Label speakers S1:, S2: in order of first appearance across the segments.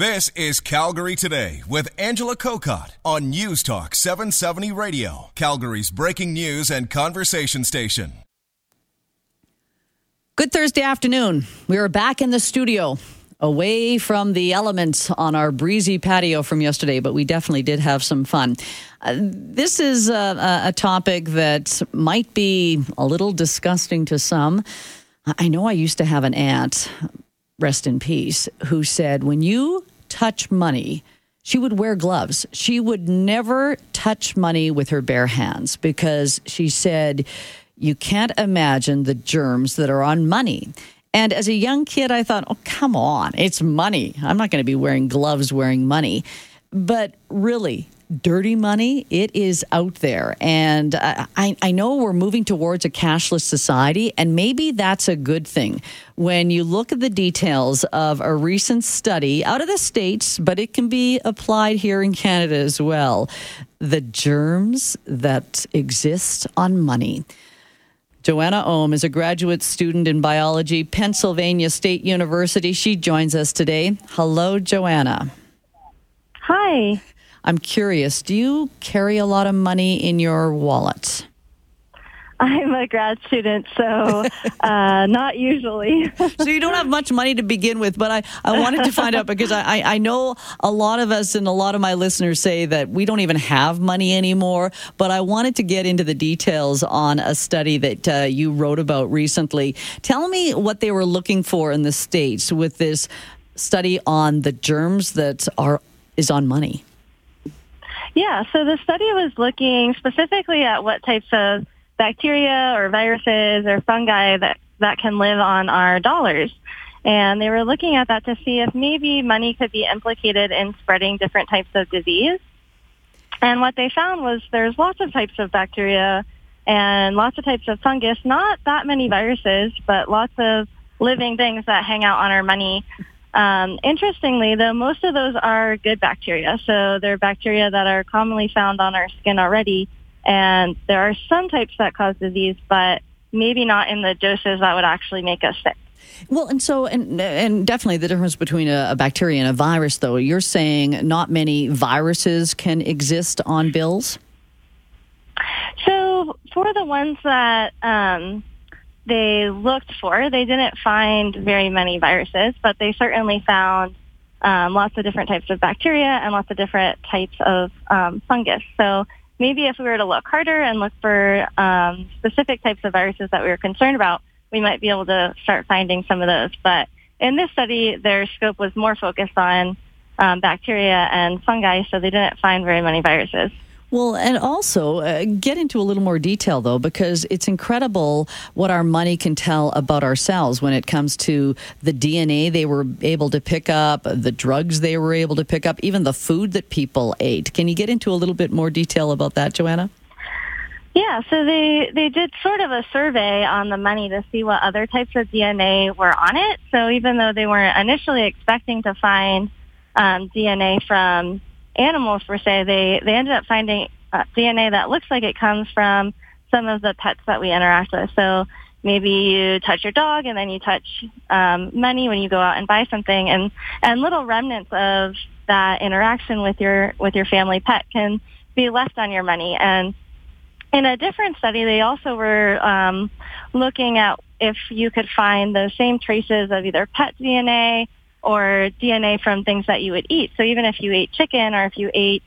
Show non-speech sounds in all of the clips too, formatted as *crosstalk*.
S1: This is Calgary Today with Angela Kokott on News Talk 770 Radio, Calgary's breaking news and conversation station.
S2: Good Thursday afternoon. We are back in the studio, away from the elements on our breezy patio from yesterday, but we definitely did have some fun. Uh, this is a, a topic that might be a little disgusting to some. I know I used to have an aunt, rest in peace, who said, when you touch money, she would wear gloves. She would never touch money with her bare hands because she said, you can't imagine the germs that are on money. And as a young kid, I thought, oh, come on, it's money. I'm not going to be wearing gloves wearing money. But really, dirty money, it is out there. And I, I know we're moving towards a cashless society, and maybe that's a good thing. When you look at the details of a recent study out of the States, but it can be applied here in Canada as well, the germs that exist on money. Johanna Ohm is a graduate student in biology, Pennsylvania State University. She joins us today. Hello, Johanna.
S3: Hi.
S2: I'm curious, do you carry a lot of money in your wallet?
S3: I'm a grad student, so *laughs* uh, not usually.
S2: so you don't have much money to begin with, but I, I wanted to find out because I, I know a lot of us and a lot of my listeners say that we don't even have money anymore. But I wanted to get into the details on a study that uh, you wrote about recently. Tell me what they were looking for in the States with this study on the germs that are is on money.
S3: Yeah, so the study was looking specifically at what types of bacteria or viruses or fungi that, that can live on our dollars. And they were looking at that to see if maybe money could be implicated in spreading different types of disease. And what they found was there's lots of types of bacteria and lots of types of fungus, not that many viruses, but lots of living things that hang out on our money um, interestingly, though, most of those are good bacteria. So they're bacteria that are commonly found on our skin already. And there are some types that cause disease, but maybe not in the doses that would actually make us sick.
S2: Well, and so, and, and definitely the difference between a, a, bacteria and a virus, though, you're saying not many viruses can exist on bills?
S3: So, for the ones that um, they looked for. They didn't find very many viruses, but they certainly found um, lots of different types of bacteria and lots of different types of um, fungus. So maybe if we were to look harder and look for um, specific types of viruses that we were concerned about, we might be able to start finding some of those. But in this study, their scope was more focused on um, bacteria and fungi, so they didn't find very many viruses.
S2: Well, and also uh, get into a little more detail though, because it's incredible what our money can tell about ourselves when it comes to the DNA they were able to pick up, the drugs they were able to pick up, even the food that people ate. Can you get into a little bit more detail about that, Johanna?
S3: Yeah, so they they did sort of a survey on the money to see what other types of DNA were on it. So even though they weren't initially expecting to find um, DNA from animals per se, they, they ended up finding uh, DNA that looks like it comes from some of the pets that we interact with. So maybe you touch your dog and then you touch um, money when you go out and buy something and, and little remnants of that interaction with your, with your family pet can be left on your money. And in a different study, they also were um, looking at if you could find the same traces of either pet DNA or DNA from things that you would eat. So even if you ate chicken or if you ate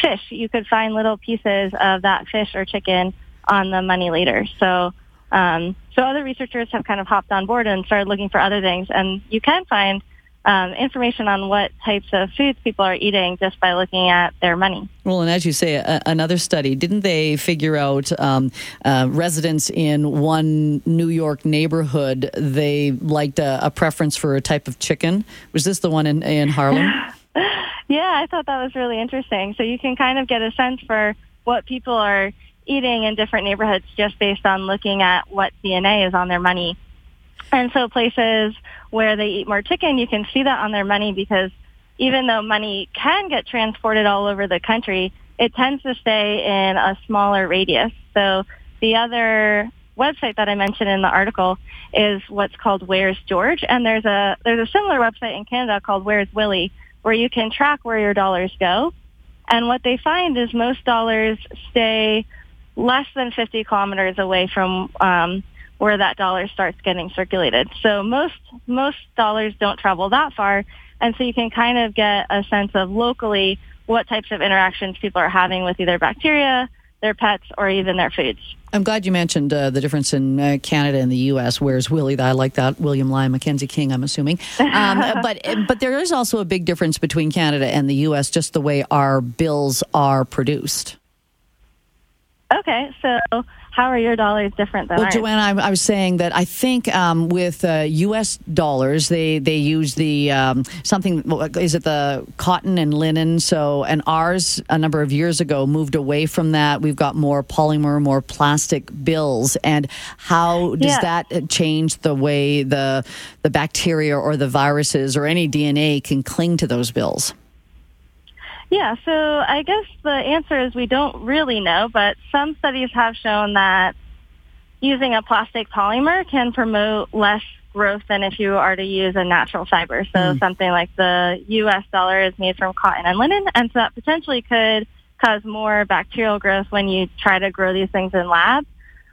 S3: fish, you could find little pieces of that fish or chicken on the money later. So, um, so other researchers have kind of hopped on board and started looking for other things, and you can find um, information on what types of foods people are eating just by looking at their money.
S2: Well, and as you say, a, another study, didn't they figure out um, uh, residents in one New York neighborhood, they liked a, a, preference for a type of chicken? Was this the one in, in Harlem? *laughs*
S3: yeah, I thought that was really interesting. So you can kind of get a sense for what people are eating in different neighborhoods just based on looking at what DNA is on their money. And so places where they eat more chicken, you can see that on their money because even though money can get transported all over the country, it tends to stay in a smaller radius. So the other website that I mentioned in the article is what's called Where's George, and there's a there's a similar website in Canada called Where's Willie, where you can track where your dollars go. And what they find is most dollars stay less than 50 kilometers away from um, where that dollar starts getting circulated. So most most dollars don't travel that far, and so you can kind of get a sense of locally what types of interactions people are having with either bacteria, their pets, or even their foods.
S2: I'm glad you mentioned uh, the difference in uh, Canada and the U.S. Where's Willie? I like that. William Lyon, Mackenzie King, I'm assuming. Um, *laughs* but but there is also a big difference between Canada and the U.S. Just the way our bills are produced.
S3: Okay, so how are your dollars different than
S2: well,
S3: ours?
S2: Johanna, I, I, was saying that I think um, with uh, U.S. dollars, they they use the um, something. Is it the cotton and linen? So, and ours a number of years ago moved away from that. We've got more polymer, more plastic bills. And how does yeah. that change the way the the bacteria or the viruses or any DNA can cling to those bills?
S3: Yeah, so I guess the answer is we don't really know, but some studies have shown that using a plastic polymer can promote less growth than if you are to use a natural fiber. So mm. something like the U.S. dollar is made from cotton and linen, and so that potentially could cause more bacterial growth when you try to grow these things in lab.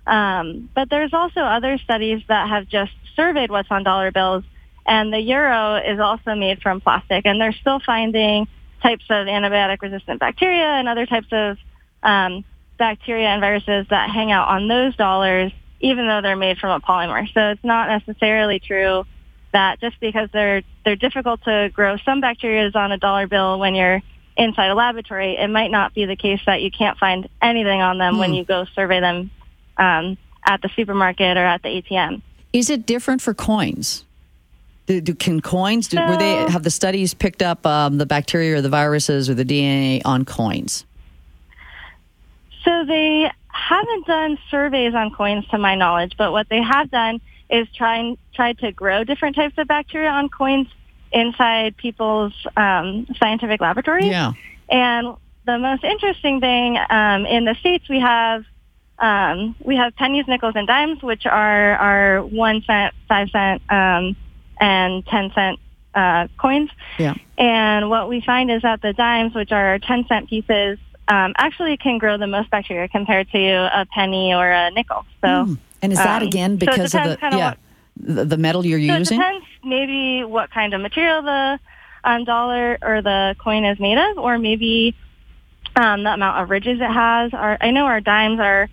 S3: Um, but there's also other studies that have just surveyed what's on dollar bills, and the euro is also made from plastic, and they're still finding types of antibiotic resistant bacteria and other types of um, bacteria and viruses that hang out on those dollars, even though they're made from a polymer. So it's not necessarily true that just because they're they're difficult to grow some bacteria is on a dollar bill when you're inside a laboratory, it might not be the case that you can't find anything on them mm. when hmm. you go survey them um, at the supermarket or at the ATM.
S2: Is it different for coins? Do, do, can coins? Do, were they have the studies picked up um, the bacteria or the viruses or the DNA on coins?
S3: So they haven't done surveys on coins, to my knowledge. But what they have done is try and tried to grow different types of bacteria on coins inside people's um, scientific laboratories.
S2: Yeah.
S3: And the most interesting thing um, in the states, we have um, we have pennies, nickels, and dimes, which are our one cent, five cent um, and 10 cent uh, coins.
S2: Yeah.
S3: And what we find is that the dimes, which are 10 cent pieces, um, actually can grow the most bacteria compared to a penny or a nickel. So, mm.
S2: and is that um, again because so of the yeah what, the, the, metal you're
S3: so
S2: using?
S3: It depends maybe what kind of material the um, dollar or the coin is made of, or maybe um, the amount of ridges it has. Our, I know our dimes are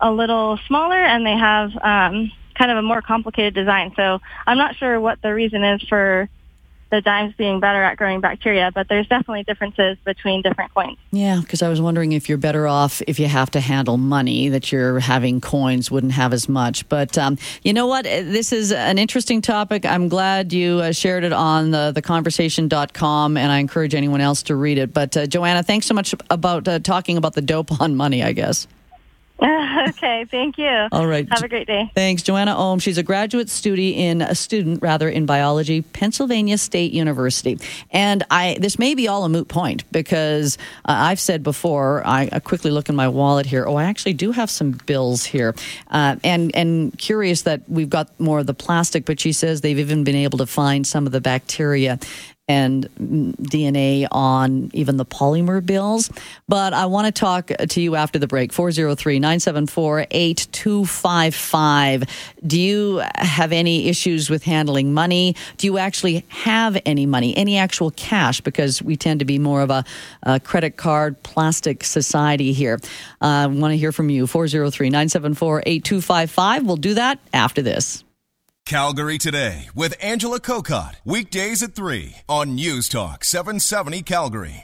S3: a little smaller and they have um, kind of a more complicated design. So I'm not sure what the reason is for the dimes being better at growing bacteria, but there's definitely differences between different coins.
S2: Yeah, because I was wondering if you're better off if you have to handle money, that you're having coins wouldn't have as much. But um, you know what? This is an interesting topic. I'm glad you uh, shared it on the, theconversation.com, and I encourage anyone else to read it. But uh, Johanna, thanks so much about uh, talking about the dope on money, I guess. *laughs*
S3: okay, thank you.
S2: All right.
S3: Have a great day.
S2: Thanks, Johanna Ohm. She's a graduate student in a student rather in biology, Pennsylvania State University. And I this may be all a moot point because uh, I've said before. I, I, quickly look in my wallet here. Oh, I actually do have some bills here, uh, and and curious that we've got more of the plastic. But she says they've even been able to find some of the bacteria and DNA on even the polymer bills. But I want to talk to you after the break 403 974 8255. Do you have any issues with handling money? Do you actually have any money, any actual cash? Because we tend to be more of a, a credit card plastic society here. I uh, want to hear from you 403 974 8255. We'll do that after this.
S1: Calgary Today with Angela Kokott. Weekdays at 3 on News Talk 770 Calgary.